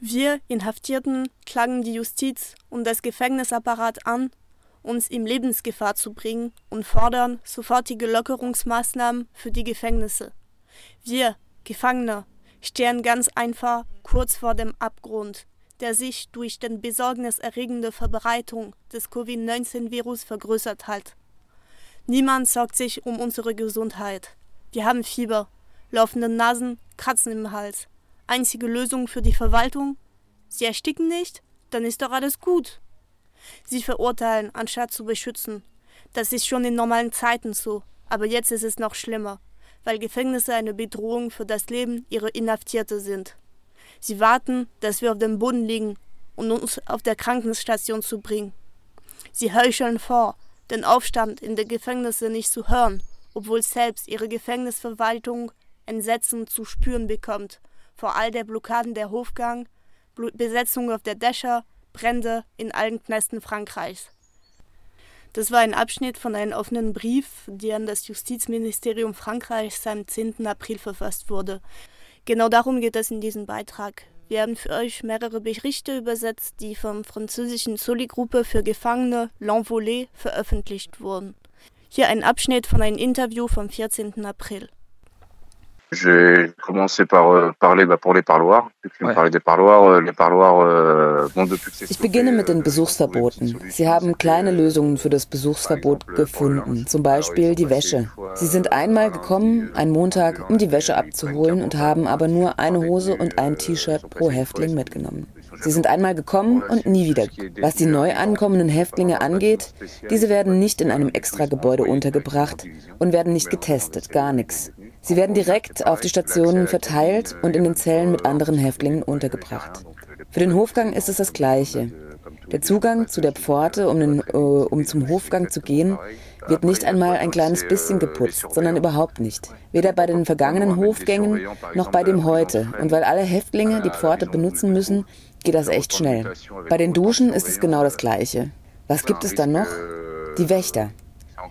Wir Inhaftierten klagen die Justiz und das Gefängnisapparat an, uns in Lebensgefahr zu bringen und fordern sofortige Lockerungsmaßnahmen für die Gefängnisse. Wir, Gefangene, stehen ganz einfach kurz vor dem Abgrund, der sich durch den besorgniserregende Verbreitung des Covid-19-Virus vergrößert hat. Niemand sorgt sich um unsere Gesundheit. Wir haben Fieber, laufende Nasen, Kratzen im Hals. Einzige Lösung für die Verwaltung? Sie ersticken nicht? Dann ist doch alles gut. Sie verurteilen, anstatt zu beschützen. Das ist schon in normalen Zeiten so, aber jetzt ist es noch schlimmer, weil Gefängnisse eine Bedrohung für das Leben ihrer Inhaftierte sind. Sie warten, dass wir auf dem Boden liegen um uns auf der Krankenstation zu bringen. Sie heucheln vor, den Aufstand in den Gefängnissen nicht zu hören, obwohl selbst ihre Gefängnisverwaltung Entsetzen zu spüren bekommt, vor all der Blockaden der Hofgang, Besetzung auf der Dächer, Brände in allen Knästen Frankreichs. Das war ein Abschnitt von einem offenen Brief, der an das Justizministerium Frankreichs am 10. April verfasst wurde. Genau darum geht es in diesem Beitrag. Wir haben für euch mehrere Berichte übersetzt, die vom französischen Soli-Gruppe für Gefangene L'Envolée veröffentlicht wurden. Hier ein Abschnitt von einem Interview vom 14. April. J'ai commencé par euh, parler bah, pour les parloirs. Ich. Euh, euh, ich beginne mit den Besuchsverboten. Sie haben kleine Lösungen für das Besuchsverbot gefunden, zum Beispiel die Wäsche. Sie sind einmal gekommen, einen Montag, um die Wäsche abzuholen und haben aber nur eine Hose und ein T-Shirt pro Häftling mitgenommen. Sie sind einmal gekommen und nie wieder. Was die neu ankommenden Häftlinge angeht, diese werden nicht in einem extra Gebäude untergebracht und werden nicht getestet, gar nichts. Sie werden direkt auf die Stationen verteilt und in den Zellen mit anderen Häftlingen untergebracht. Für den Hofgang ist es das Gleiche. Der Zugang zu der Pforte, um, den, äh, um zum Hofgang zu gehen, wird nicht einmal ein kleines bisschen geputzt, sondern überhaupt nicht. Weder bei den vergangenen Hofgängen noch bei dem heute. Und weil alle Häftlinge die Pforte benutzen müssen, geht das echt schnell. Bei den Duschen ist es genau das Gleiche. Was gibt es dann noch? Die Wächter.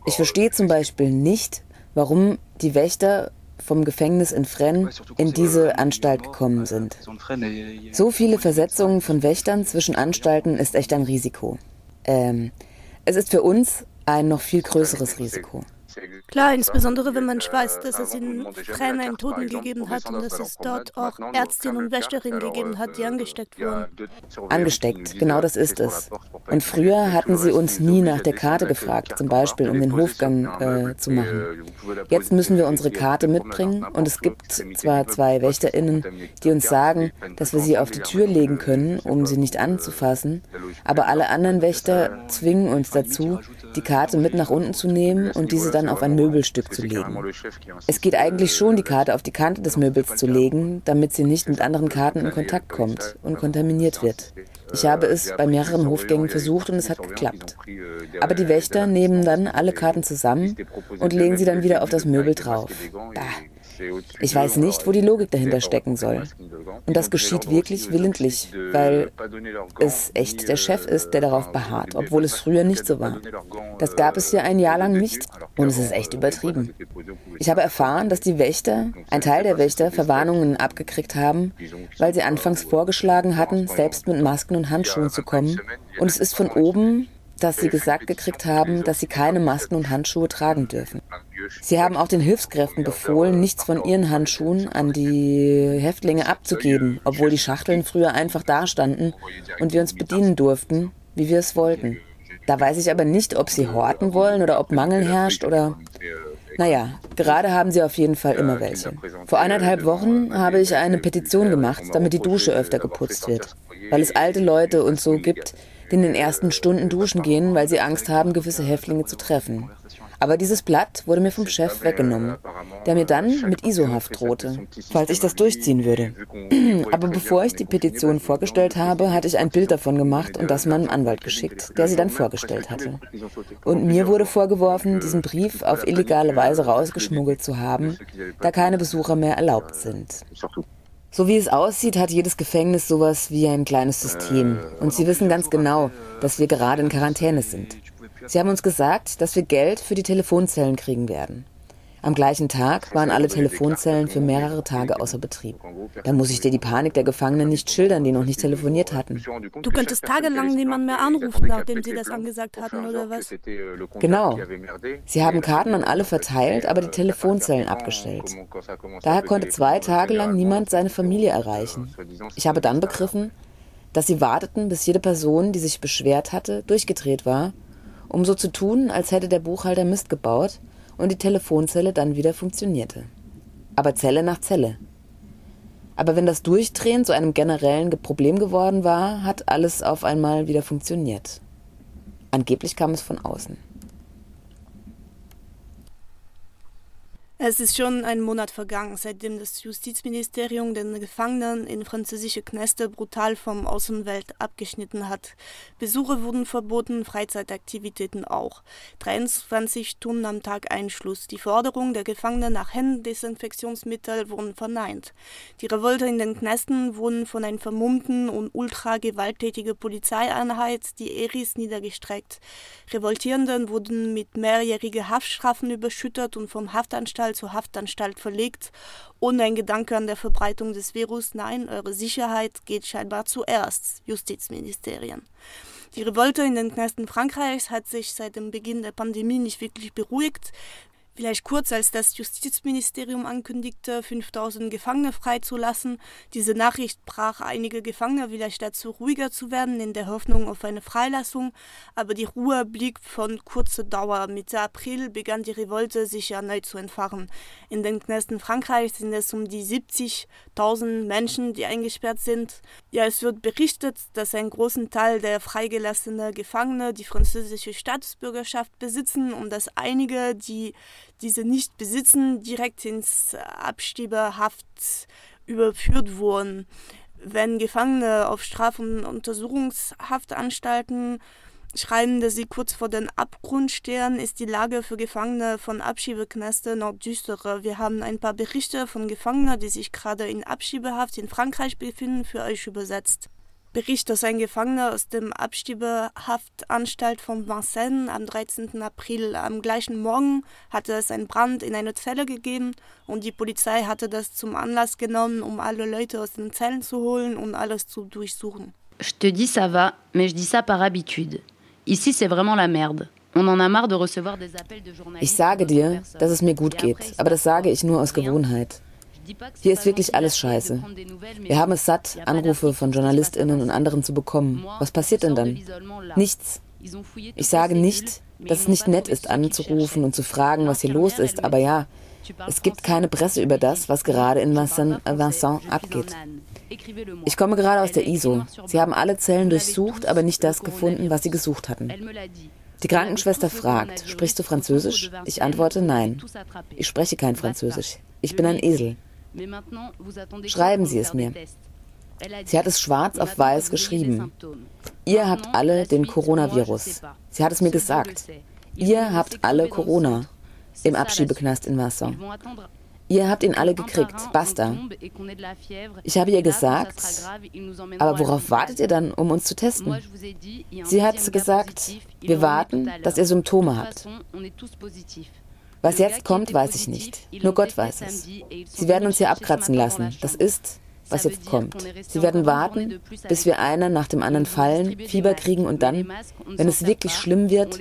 Ich verstehe zum Beispiel nicht, warum die Wächter vom Gefängnis in Fresnes in diese Anstalt gekommen sind. So viele Versetzungen von Wächtern zwischen Anstalten ist echt ein Risiko. Ähm, es ist für uns ein noch viel größeres Risiko. Klar, insbesondere wenn man weiß, dass es in Fresnes einen Toten gegeben hat und dass es dort auch Ärztinnen und Wäscherinnen gegeben hat, die angesteckt wurden. Angesteckt, genau das ist es. Und früher hatten sie uns nie nach der Karte gefragt, zum Beispiel um den Hofgang äh, zu machen. Jetzt müssen wir unsere Karte mitbringen und es gibt zwar zwei WächterInnen, die uns sagen, dass wir sie auf die Tür legen können, um sie nicht anzufassen, aber alle anderen Wächter zwingen uns dazu, die Karte mit nach unten zu nehmen und diese dann auf ein Möbelstück zu legen. Es geht eigentlich schon, die Karte auf die Kante des Möbels zu legen, damit sie nicht mit anderen Karten in Kontakt kommt und kontaminiert wird. Ich habe es bei mehreren Hofgängen versucht und es hat geklappt. Aber die Wächter nehmen dann alle Karten zusammen und legen sie dann wieder auf das Möbel drauf. Bah. Ich weiß nicht, wo die Logik dahinter stecken soll. Und das geschieht wirklich willentlich, weil es echt der Chef ist, der darauf beharrt, obwohl es früher nicht so war. Das gab es hier ein Jahr lang nicht und es ist echt übertrieben. Ich habe erfahren, dass die Wächter, ein Teil der Wächter, Verwarnungen abgekriegt haben, weil sie anfangs vorgeschlagen hatten, selbst mit Masken und Handschuhen zu kommen. Und es ist von oben dass sie gesagt gekriegt haben, dass sie keine Masken und Handschuhe tragen dürfen. Sie haben auch den Hilfskräften befohlen, nichts von ihren Handschuhen an die Häftlinge abzugeben, obwohl die Schachteln früher einfach dastanden und wir uns bedienen durften, wie wir es wollten. Da weiß ich aber nicht, ob sie horten wollen oder ob Mangel herrscht oder... Naja, gerade haben sie auf jeden Fall immer welche. Vor eineinhalb Wochen habe ich eine Petition gemacht, damit die Dusche öfter geputzt wird, weil es alte Leute und so gibt, die in den ersten Stunden duschen gehen, weil sie Angst haben, gewisse Häftlinge zu treffen. Aber dieses Blatt wurde mir vom Chef weggenommen, der mir dann mit ISO-Haft drohte, falls ich das durchziehen würde. Aber bevor ich die Petition vorgestellt habe, hatte ich ein Bild davon gemacht und das meinem Anwalt geschickt, der sie dann vorgestellt hatte. Und mir wurde vorgeworfen, diesen Brief auf illegale Weise rausgeschmuggelt zu haben, da keine Besucher mehr erlaubt sind. So wie es aussieht, hat jedes Gefängnis sowas wie ein kleines System. Und sie wissen ganz genau, dass wir gerade in Quarantäne sind. Sie haben uns gesagt, dass wir Geld für die Telefonzellen kriegen werden. Am gleichen Tag waren alle Telefonzellen für mehrere Tage außer Betrieb. Da muss ich dir die Panik der Gefangenen nicht schildern, die noch nicht telefoniert hatten. Du könntest tagelang niemand mehr anrufen, nachdem sie das angesagt hatten, oder was? Genau. Sie haben Karten an alle verteilt, aber die Telefonzellen abgestellt. Daher konnte zwei Tage lang niemand seine Familie erreichen. Ich habe dann begriffen, dass sie warteten, bis jede Person, die sich beschwert hatte, durchgedreht war, um so zu tun, als hätte der Buchhalter Mist gebaut und die Telefonzelle dann wieder funktionierte. Aber Zelle nach Zelle. Aber wenn das Durchdrehen zu einem generellen Problem geworden war, hat alles auf einmal wieder funktioniert. Angeblich kam es von außen. Es ist schon ein Monat vergangen, seitdem das Justizministerium den Gefangenen in französische Kneste brutal vom Außenwelt abgeschnitten hat. Besuche wurden verboten, Freizeitaktivitäten auch. 23 Stunden am Tag Einschluss. Die Forderung der Gefangenen nach Händendesinfektionsmittel wurden verneint. Die Revolte in den Knesten wurden von einer vermummten und ultra gewalttätigen Polizeieinheit, die Eris, niedergestreckt. Revoltierenden wurden mit mehrjährigen Haftstrafen überschüttet und vom Haftanstalt Haftanstalt zu Haftanstalt verlegt, ohne ein Gedanke an der Verbreitung des Virus. Nein, eure Sicherheit geht scheinbar zuerst, Justizministerien. Die Revolte in den Knästen Frankreichs hat sich seit dem Beginn der Pandemie nicht wirklich beruhigt. Vielleicht kurz, als das Justizministerium ankündigte, 5000 Gefangene freizulassen. Diese Nachricht brach einige Gefangene vielleicht dazu, ruhiger zu werden, in der Hoffnung auf eine Freilassung. Aber die Ruhe blieb von kurzer Dauer. Mitte April begann die Revolte sich erneut zu entfachen. In den Knästen Frankreichs sind es um die 70.000 Menschen, die eingesperrt sind. Ja, es wird berichtet, dass ein großen Teil der freigelassenen Gefangene die französische Staatsbürgerschaft besitzen und dass einige, die diese nicht besitzen, direkt ins Abstiebehaft überführt wurden. Wenn Gefangene auf Straf- und Untersuchungshaftanstalten schreiben, dass sie kurz vor den Abgrund stehen, ist die Lage für Gefangene von Abschiebeknäste noch düsterer. Wir haben ein paar Berichte von Gefangenen, die sich gerade in Abschiebehaft in Frankreich befinden, für euch übersetzt. Bericht, dass ein Gefangener aus dem Abstiebehaftanstalt von Vincennes am 13. April am gleichen Morgen hatte es einen Brand in eine Zelle gegeben und die Polizei hatte das zum Anlass genommen, um alle Leute aus den Zellen zu holen und alles zu durchsuchen. Je te dis ça va, mais je dis ça par habitude. Ici c'est vraiment la merde. Ich sage dir, dass es mir gut geht, aber das sage ich nur aus Gewohnheit. Hier ist wirklich alles scheiße. Wir haben es satt, Anrufe von JournalistInnen und anderen zu bekommen. Was passiert denn dann? Nichts. Ich sage nicht, dass es nicht nett ist, anzurufen und zu fragen, was hier los ist, aber ja, es gibt keine Presse über das, was gerade in Vincent, Vincent abgeht. Ich komme gerade aus der ISO. Sie haben alle Zellen durchsucht, aber nicht das gefunden, was sie gesucht hatten. Die Krankenschwester fragt, sprichst du Französisch? Ich antworte nein. Ich spreche kein Französisch. Ich bin ein Esel. Schreiben Sie es mir. Sie hat es schwarz auf weiß geschrieben. Ihr habt alle den Coronavirus. Sie hat es mir gesagt. Ihr habt alle Corona im Abschiebeknast in Wasser. Ihr habt ihn alle gekriegt, basta. Ich habe ihr gesagt, aber worauf wartet ihr dann, um uns zu testen? Sie hat gesagt, wir warten, dass ihr Symptome habt. Was jetzt kommt, weiß ich nicht. Nur Gott weiß es. Sie werden uns hier abkratzen lassen. Das ist, was jetzt kommt. Sie werden warten, bis wir einer nach dem anderen fallen, Fieber kriegen und dann, wenn es wirklich schlimm wird,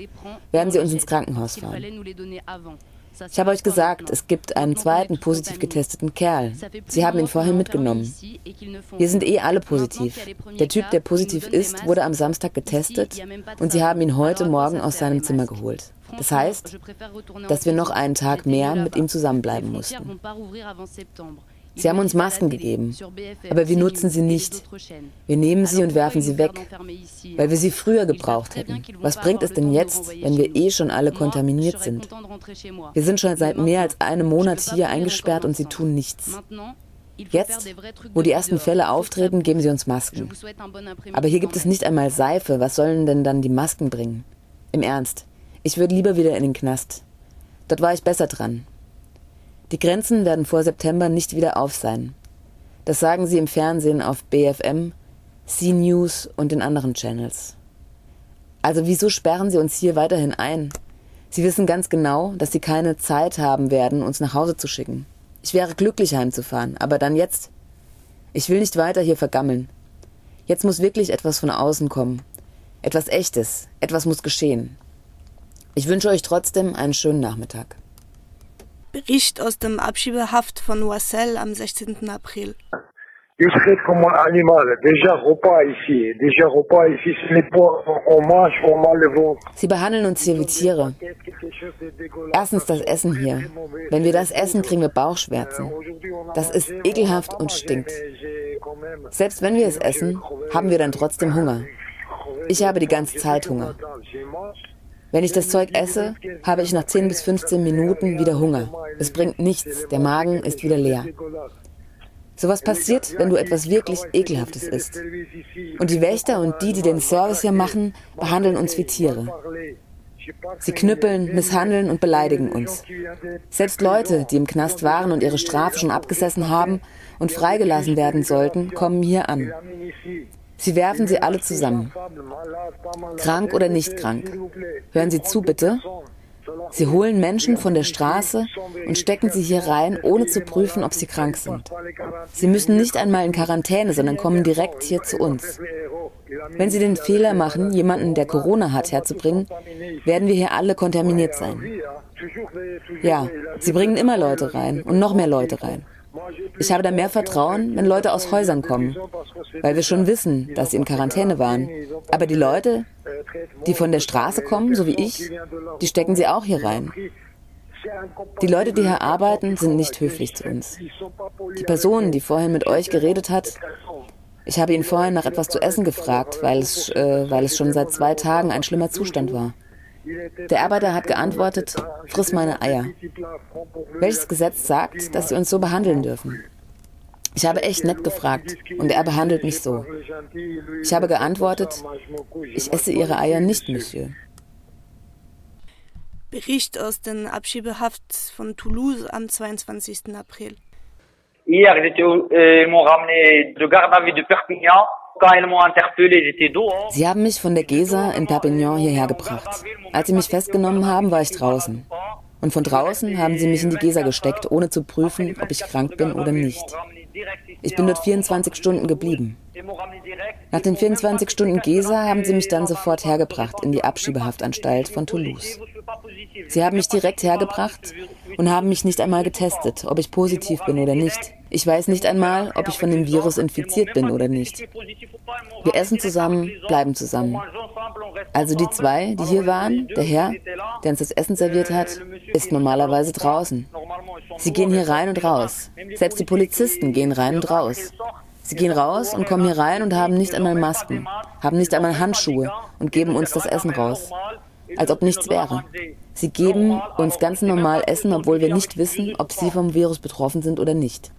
werden sie uns ins Krankenhaus fahren. Ich habe euch gesagt, es gibt einen zweiten positiv getesteten Kerl. Sie haben ihn vorhin mitgenommen. Wir sind eh alle positiv. Der Typ, der positiv ist, wurde am Samstag getestet und sie haben ihn heute Morgen aus seinem Zimmer geholt. Das heißt, dass wir noch einen Tag mehr mit ihm zusammenbleiben mussten. Sie haben uns Masken gegeben, aber wir nutzen sie nicht. Wir nehmen sie und werfen sie weg, weil wir sie früher gebraucht hätten. Was bringt es denn jetzt, wenn wir eh schon alle kontaminiert sind? Wir sind schon seit mehr als einem Monat hier eingesperrt und sie tun nichts. Jetzt, wo die ersten Fälle auftreten, geben sie uns Masken. Aber hier gibt es nicht einmal Seife. Was sollen denn dann die Masken bringen? Im Ernst. Ich würde lieber wieder in den Knast. Dort war ich besser dran. Die Grenzen werden vor September nicht wieder auf sein. Das sagen sie im Fernsehen auf BFM, C-News und den anderen Channels. Also wieso sperren sie uns hier weiterhin ein? Sie wissen ganz genau, dass sie keine Zeit haben werden, uns nach Hause zu schicken. Ich wäre glücklich heimzufahren, aber dann jetzt. Ich will nicht weiter hier vergammeln. Jetzt muss wirklich etwas von außen kommen. Etwas Echtes. Etwas muss geschehen. Ich wünsche euch trotzdem einen schönen Nachmittag. Bericht aus dem Abschiebehaft von Noiselle am 16. April. Je traite comme un animal. Déjà repas ici. Déjà repas ici. Les poids. On mange, on mal le ventre. Sie behandeln uns hier wie Tiere. Erstens das Essen hier. Wenn wir das essen, kriegen wir Bauchschmerzen. Das ist ekelhaft und stinkt. Selbst wenn wir es essen, haben wir dann trotzdem Hunger. Ich habe die ganze Zeit Hunger. Wenn ich das Zeug esse, habe ich nach 10 bis 15 Minuten wieder Hunger. Es bringt nichts, der Magen ist wieder leer. Sowas passiert, wenn du etwas wirklich Ekelhaftes isst. Und die Wächter und die, die den Service hier machen, behandeln uns wie Tiere. Sie knüppeln, misshandeln und beleidigen uns. Selbst Leute, die im Knast waren und ihre Strafe schon abgesessen haben und freigelassen werden sollten, kommen hier an. Sie werfen sie alle zusammen. Krank oder nicht krank. Hören Sie zu, bitte. Sie holen Menschen von der Straße und stecken sie hier rein, ohne zu prüfen, ob sie krank sind. Sie müssen nicht einmal in Quarantäne, sondern kommen direkt hier zu uns. Wenn sie den Fehler machen, jemanden, der Corona hat, herzubringen, werden wir hier alle kontaminiert sein. Ja, sie bringen immer Leute rein und noch mehr Leute rein. Ich habe da mehr Vertrauen, wenn Leute aus Häusern kommen, weil wir schon wissen, dass sie in Quarantäne waren. Aber die Leute, die von der Straße kommen, so wie ich, die stecken sie auch hier rein. Die Leute, die hier arbeiten, sind nicht höflich zu uns. Die Person, die vorhin mit euch geredet hat, ich habe ihn vorhin nach etwas zu essen gefragt, weil es, äh, weil es schon seit zwei Tagen ein schlimmer Zustand war. Der Arbeiter hat geantwortet, friss meine Eier. Welches Gesetz sagt, dass sie uns so behandeln dürfen? Ich habe echt nett gefragt und er behandelt mich so. Ich habe geantwortet, ich esse Ihre Eier nicht, Monsieur. Bericht aus den Abschiebehaft von Toulouse am 22. April. Hier, ils m'ont ramené de garde à vue de Perpignan. Sie haben mich von der Gesa in Perpignan hierher gebracht. Als sie mich festgenommen haben, war ich draußen. Und von draußen haben sie mich in die Gesa gesteckt, ohne zu prüfen, ob ich krank bin oder nicht. Ich bin dort 24 Stunden geblieben. Nach den 24 Stunden Gesa haben sie mich dann sofort hergebracht in die Abschiebehaftanstalt von Toulouse. Sie haben mich direkt hergebracht und haben mich nicht einmal getestet, ob ich positiv bin oder nicht. Ich weiß nicht einmal, ob ich von dem Virus infiziert bin oder nicht. Wir essen zusammen, bleiben zusammen. Also die zwei, die hier waren, der Herr, der uns das Essen serviert hat, ist normalerweise draußen. Sie gehen hier rein und raus. Selbst die Polizisten gehen rein und raus. Sie gehen raus und kommen hier rein und haben nicht einmal Masken, haben nicht einmal Handschuhe und geben uns das Essen raus als ob nichts wäre. Sie geben uns ganz normal Essen, obwohl wir nicht wissen, ob sie vom Virus betroffen sind oder nicht.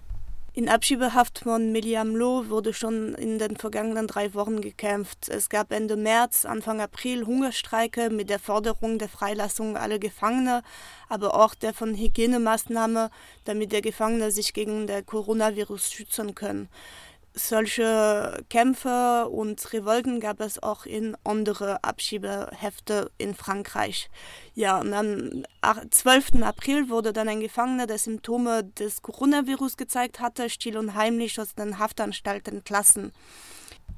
In Abschiebehaft von Meliam Loh wurde schon in den vergangenen drei Wochen gekämpft. Es gab Ende März, Anfang April Hungerstreike mit der Forderung der Freilassung aller Gefangene, aber auch der von Hygienemaßnahme, damit der Gefangene sich gegen den Coronavirus schützen können solche Kämpfe und Revolten gab es auch in andere Abschiebehefte in Frankreich. Ja, und am 12. April wurde dann ein Gefangener, der Symptome des Coronavirus gezeigt hatte, still und heimlich aus den Haftanstalten entlassen.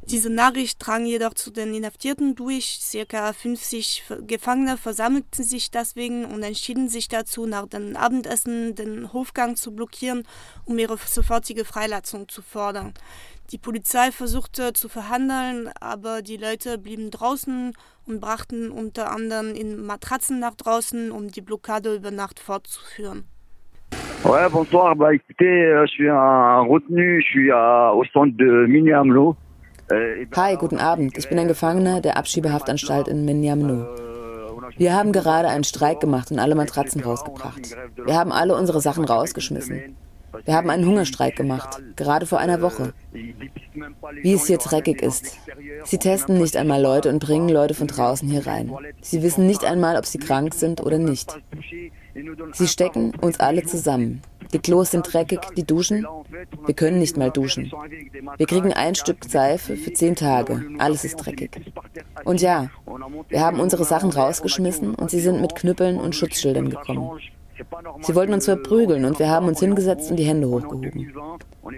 Diese Nachricht drang jedoch zu den Inhaftierten durch. Circa 50 Gefangene versammelten sich deswegen und entschieden sich dazu, nach dem Abendessen den Hofgang zu blockieren, um ihre sofortige Freilassung zu fordern. Die Polizei versuchte zu verhandeln, aber die Leute blieben draußen und brachten unter anderem in Matratzen nach draußen, um die Blockade über Nacht fortzuführen. Ouais, bonsoir. Bah, écoutez, euh, je suis un retenu, je suis à, au centre de Miniamlo. Hi, guten Abend. Ich bin ein Gefangener der Abschiebehaftanstalt in Minyamno. Wir haben gerade einen Streik gemacht und alle Matratzen rausgebracht. Wir haben alle unsere Sachen rausgeschmissen. Wir haben einen Hungerstreik gemacht, gerade vor einer Woche. Wie es hier dreckig ist. Sie testen nicht einmal Leute und bringen Leute von draußen hier rein. Sie wissen nicht einmal, ob sie krank sind oder nicht. Sie stecken uns alle zusammen. Die Klos sind dreckig, die Duschen. Wir können nicht mal duschen. Wir kriegen ein Stück Seife für zehn Tage. Alles ist dreckig. Und ja, wir haben unsere Sachen rausgeschmissen und sie sind mit Knüppeln und Schutzschildern gekommen. Sie wollten uns verprügeln und wir haben uns hingesetzt und die Hände hochgehoben.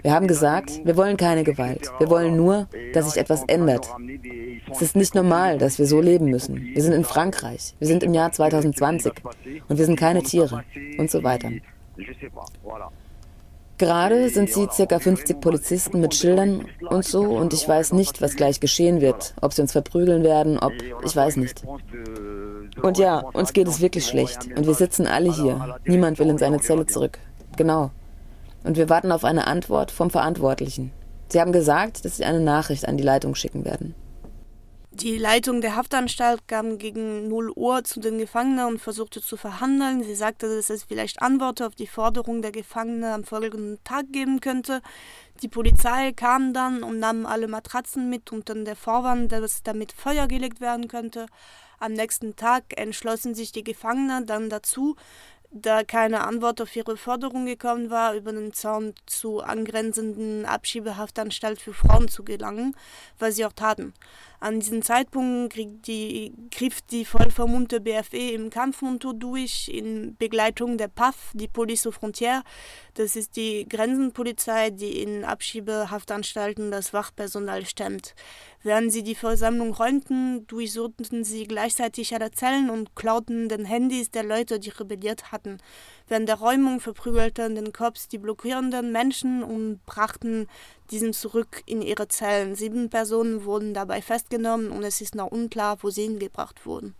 Wir haben gesagt, wir wollen keine Gewalt. Wir wollen nur, dass sich etwas ändert. Es ist nicht normal, dass wir so leben müssen. Wir sind in Frankreich. Wir sind im Jahr 2020 und wir sind keine Tiere und so weiter. Gerade sind sie ca. 50 Polizisten mit Schildern und so und ich weiß nicht, was gleich geschehen wird. Ob sie uns verprügeln werden, ob... ich weiß nicht. Und ja, uns geht es wirklich schlecht. Und wir sitzen alle hier. Niemand will in seine Zelle zurück. Genau. Und wir warten auf eine Antwort vom Verantwortlichen. Sie haben gesagt, dass sie eine Nachricht an die Leitung schicken werden. Die Leitung der Haftanstalt kam gegen 0 Uhr zu den Gefangenen und versuchte zu verhandeln. Sie sagte, dass es vielleicht Antworten auf die Forderung der Gefangenen am folgenden Tag geben könnte. Die Polizei kam dann und nahm alle Matratzen mit unter der Vorwand, dass damit Feuer gelegt werden könnte. Am nächsten Tag entschlossen sich die Gefangenen dann dazu, da keine Antwort auf ihre Forderung gekommen war, über den Zaun zur angrenzenden Abschiebehaftanstalt für Frauen zu gelangen, was sie auch taten. An diesem Zeitpunkt die, griff die vollvermummte BFE im Kampfmontur durch in Begleitung der PAF, die Police aux Frontières. Das ist die Grenzenpolizei, die in Abschiebehaftanstalten das Wachpersonal stemmt. Während sie die Versammlung räumten, durchsuchten sie gleichzeitig alle Zellen und klauten den Handys der Leute, die rebelliert hatten. Während der Räumung verprügelten den Cops die blockierenden Menschen und brachten diesen zurück in ihre Zellen. Sieben Personen wurden dabei festgenommen und es ist noch unklar, wo sie hingebracht wurden.